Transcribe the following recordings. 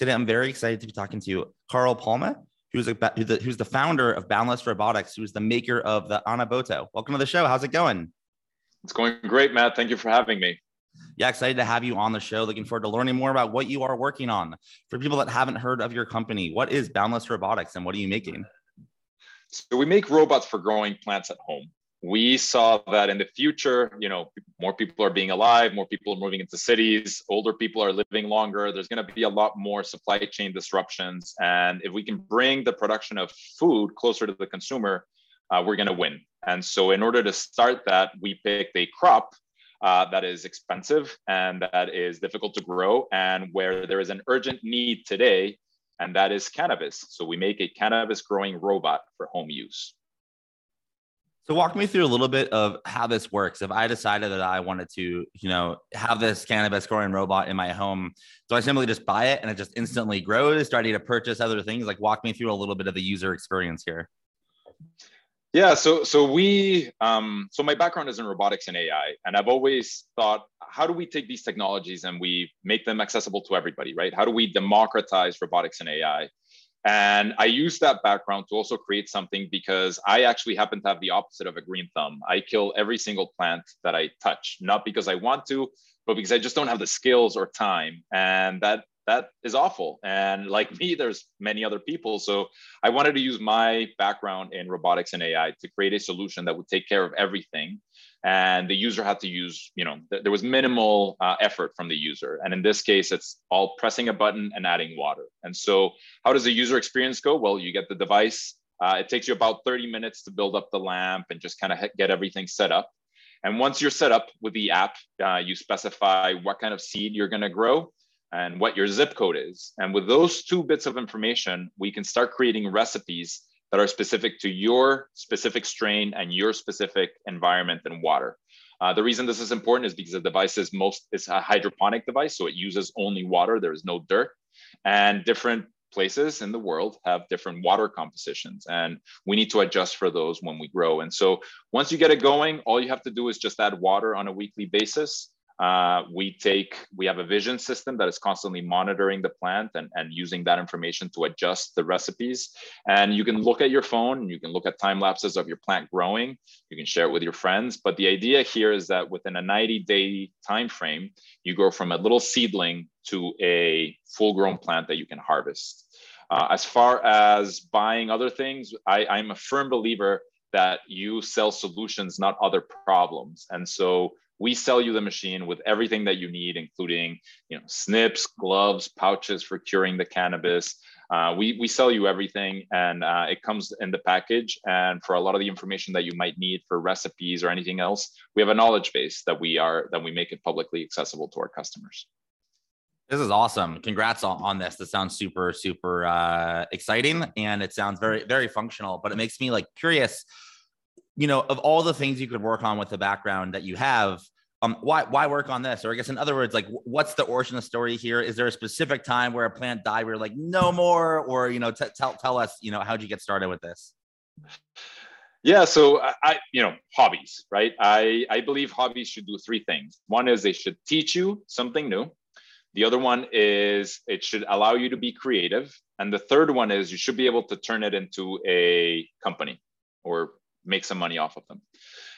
Today, I'm very excited to be talking to Carl Palma, who's, a, who's, the, who's the founder of Boundless Robotics, who's the maker of the Annaboto. Welcome to the show. How's it going? It's going great, Matt. Thank you for having me. Yeah, excited to have you on the show. Looking forward to learning more about what you are working on. For people that haven't heard of your company, what is Boundless Robotics and what are you making? So we make robots for growing plants at home we saw that in the future, you know, more people are being alive, more people are moving into cities, older people are living longer. There's going to be a lot more supply chain disruptions. And if we can bring the production of food closer to the consumer, uh, we're going to win. And so, in order to start that, we picked a crop uh, that is expensive and that is difficult to grow, and where there is an urgent need today, and that is cannabis. So, we make a cannabis growing robot for home use. So walk me through a little bit of how this works. If I decided that I wanted to, you know, have this cannabis growing robot in my home, do I simply just buy it and it just instantly grows? Do I need to purchase other things? Like walk me through a little bit of the user experience here. Yeah, so so we um, so my background is in robotics and AI, and I've always thought, how do we take these technologies and we make them accessible to everybody, right? How do we democratize robotics and AI? And I use that background to also create something because I actually happen to have the opposite of a green thumb. I kill every single plant that I touch, not because I want to, but because I just don't have the skills or time. And that that is awful. And like me, there's many other people. So I wanted to use my background in robotics and AI to create a solution that would take care of everything and the user had to use you know th- there was minimal uh, effort from the user. And in this case it's all pressing a button and adding water. And so how does the user experience go? Well you get the device uh, it takes you about 30 minutes to build up the lamp and just kind of get everything set up. And once you're set up with the app uh, you specify what kind of seed you're going to grow and what your zip code is. And with those two bits of information we can start creating recipes that are specific to your specific strain and your specific environment and water. Uh, the reason this is important is because the device is most is a hydroponic device, so it uses only water. There is no dirt, and different places in the world have different water compositions, and we need to adjust for those when we grow. And so, once you get it going, all you have to do is just add water on a weekly basis. Uh, we take, we have a vision system that is constantly monitoring the plant and, and using that information to adjust the recipes. And you can look at your phone, you can look at time lapses of your plant growing, you can share it with your friends. But the idea here is that within a 90 day time frame, you go from a little seedling to a full grown plant that you can harvest. Uh, as far as buying other things, I, I'm a firm believer that you sell solutions, not other problems. And so we sell you the machine with everything that you need, including you know snips, gloves, pouches for curing the cannabis. Uh, we, we sell you everything and uh, it comes in the package. And for a lot of the information that you might need for recipes or anything else, we have a knowledge base that we are that we make it publicly accessible to our customers. This is awesome. Congrats on, this. This sounds super, super uh, exciting and it sounds very, very functional, but it makes me like curious you know, of all the things you could work on with the background that you have, um, why why work on this? Or I guess in other words, like what's the origin of the story here? Is there a specific time where a plant died where like no more, or you know, t- tell tell us, you know, how'd you get started with this? Yeah, so I, you know, hobbies, right? I I believe hobbies should do three things. One is they should teach you something new. The other one is it should allow you to be creative, and the third one is you should be able to turn it into a company or make some money off of them.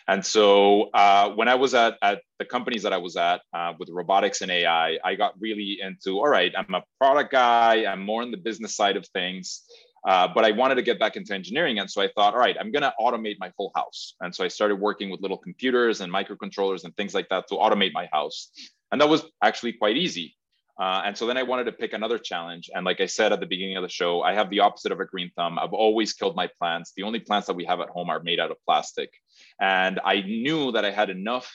And so uh, when I was at, at the companies that I was at uh, with robotics and AI, I got really into all right, I'm a product guy, I'm more in the business side of things. Uh, but I wanted to get back into engineering. And so I thought, all right, I'm going to automate my whole house. And so I started working with little computers and microcontrollers and things like that to automate my house. And that was actually quite easy. Uh, and so then I wanted to pick another challenge. And like I said at the beginning of the show, I have the opposite of a green thumb. I've always killed my plants. The only plants that we have at home are made out of plastic. And I knew that I had enough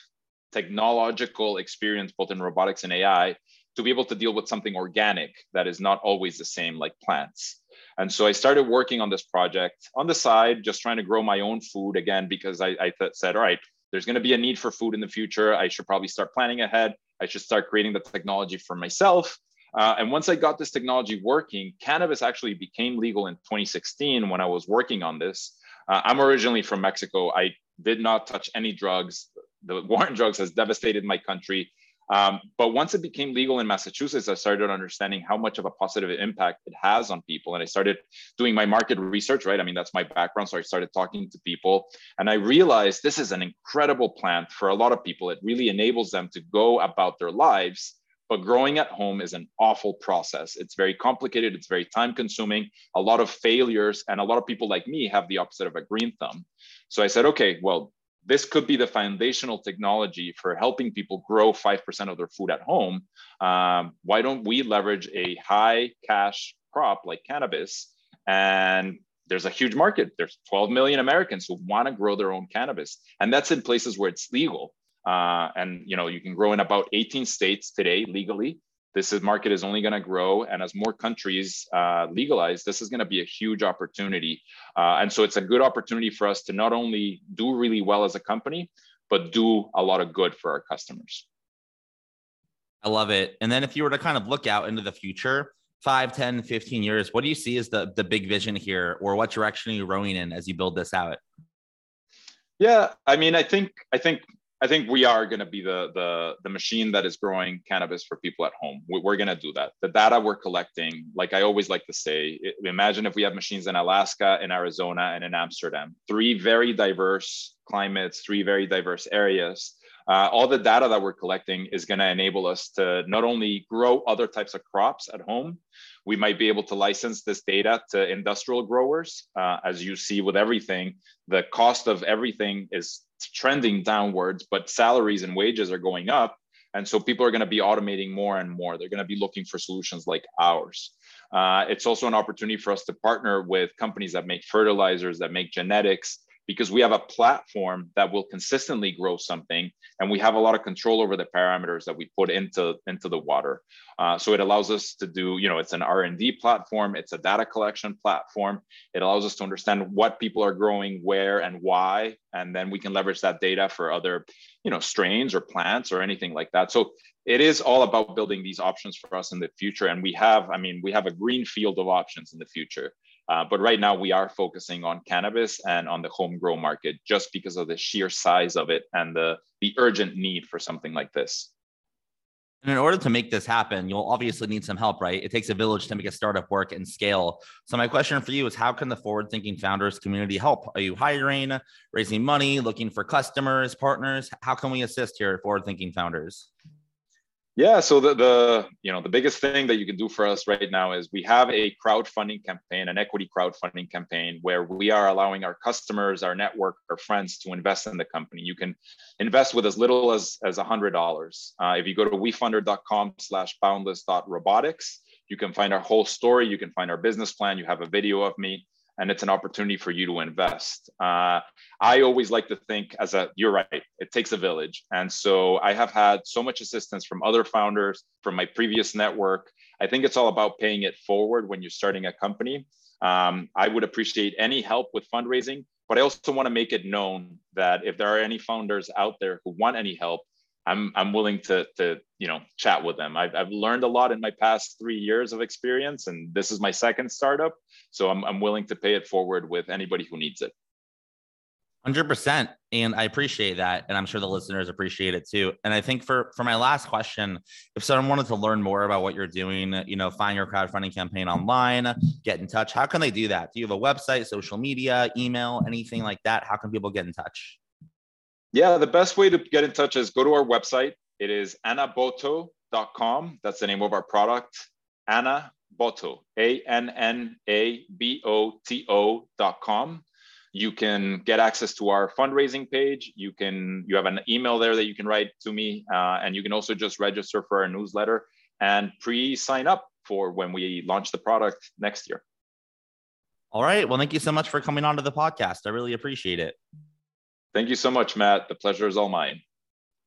technological experience, both in robotics and AI, to be able to deal with something organic that is not always the same like plants. And so I started working on this project on the side, just trying to grow my own food again, because I, I th- said, all right, there's going to be a need for food in the future. I should probably start planning ahead. I should start creating the technology for myself. Uh, and once I got this technology working, cannabis actually became legal in 2016 when I was working on this. Uh, I'm originally from Mexico. I did not touch any drugs. The war on drugs has devastated my country. Um, but once it became legal in Massachusetts, I started understanding how much of a positive impact it has on people. And I started doing my market research, right? I mean, that's my background. So I started talking to people and I realized this is an incredible plant for a lot of people. It really enables them to go about their lives. But growing at home is an awful process. It's very complicated, it's very time consuming, a lot of failures. And a lot of people like me have the opposite of a green thumb. So I said, okay, well, this could be the foundational technology for helping people grow 5% of their food at home. Um, why don't we leverage a high cash crop like cannabis? And there's a huge market. There's 12 million Americans who want to grow their own cannabis. And that's in places where it's legal. Uh, and you know, you can grow in about 18 states today legally this is, market is only going to grow and as more countries uh, legalize this is going to be a huge opportunity. Uh, and so it's a good opportunity for us to not only do really well as a company but do a lot of good for our customers. I love it. And then if you were to kind of look out into the future 5 10 15 years what do you see as the, the big vision here or what direction are you rowing in as you build this out? Yeah i mean i think i think I think we are going to be the, the the machine that is growing cannabis for people at home. We're going to do that. The data we're collecting, like I always like to say, imagine if we have machines in Alaska, in Arizona, and in Amsterdam, three very diverse climates, three very diverse areas. Uh, all the data that we're collecting is going to enable us to not only grow other types of crops at home, we might be able to license this data to industrial growers. Uh, as you see with everything, the cost of everything is trending downwards, but salaries and wages are going up. And so people are going to be automating more and more. They're going to be looking for solutions like ours. Uh, it's also an opportunity for us to partner with companies that make fertilizers, that make genetics, because we have a platform that will consistently grow something and we have a lot of control over the parameters that we put into into the water. Uh, so it allows us to do you know it's an r&d platform it's a data collection platform. It allows us to understand what people are growing where and why and then we can leverage that data for other you know strains or plants or anything like that. So it is all about building these options for us in the future and we have i mean we have a green field of options in the future uh, but right now we are focusing on cannabis and on the home grow market just because of the sheer size of it and the, the urgent need for something like this. And in order to make this happen, you'll obviously need some help, right? It takes a village to make a startup work and scale. So my question for you is how can the forward thinking founders community help? Are you hiring, raising money, looking for customers, partners? How can we assist here at forward thinking founders? Yeah, so the, the you know the biggest thing that you can do for us right now is we have a crowdfunding campaign, an equity crowdfunding campaign, where we are allowing our customers, our network, our friends to invest in the company. You can invest with as little as as hundred dollars. Uh, if you go to wefunder.com/slash boundless.robotics, you can find our whole story. You can find our business plan. You have a video of me and it's an opportunity for you to invest. Uh, I always like to think as a, you're right, it takes a village. And so I have had so much assistance from other founders, from my previous network. I think it's all about paying it forward when you're starting a company. Um, I would appreciate any help with fundraising, but I also want to make it known that if there are any founders out there who want any help, I'm I'm willing to to you know chat with them. I've I've learned a lot in my past three years of experience, and this is my second startup. So I'm I'm willing to pay it forward with anybody who needs it. 100% and i appreciate that. And i'm sure the listeners appreciate it too. And i think for for my last question if someone wanted to learn more about what you're doing you know find your crowdfunding campaign online get in touch how can they do that? Do you have a website social media email anything like that? How can people get in touch? Yeah the best way to get in touch is go to our website. It is annaboto.com that's the name of our product. Anna boto a-n-n-a-b-o-t-o.com you can get access to our fundraising page. You can you have an email there that you can write to me uh, and you can also just register for our newsletter and pre-sign up for when we launch the product next year. All right. Well thank you so much for coming on to the podcast. I really appreciate it. Thank you so much matt. The pleasure is all mine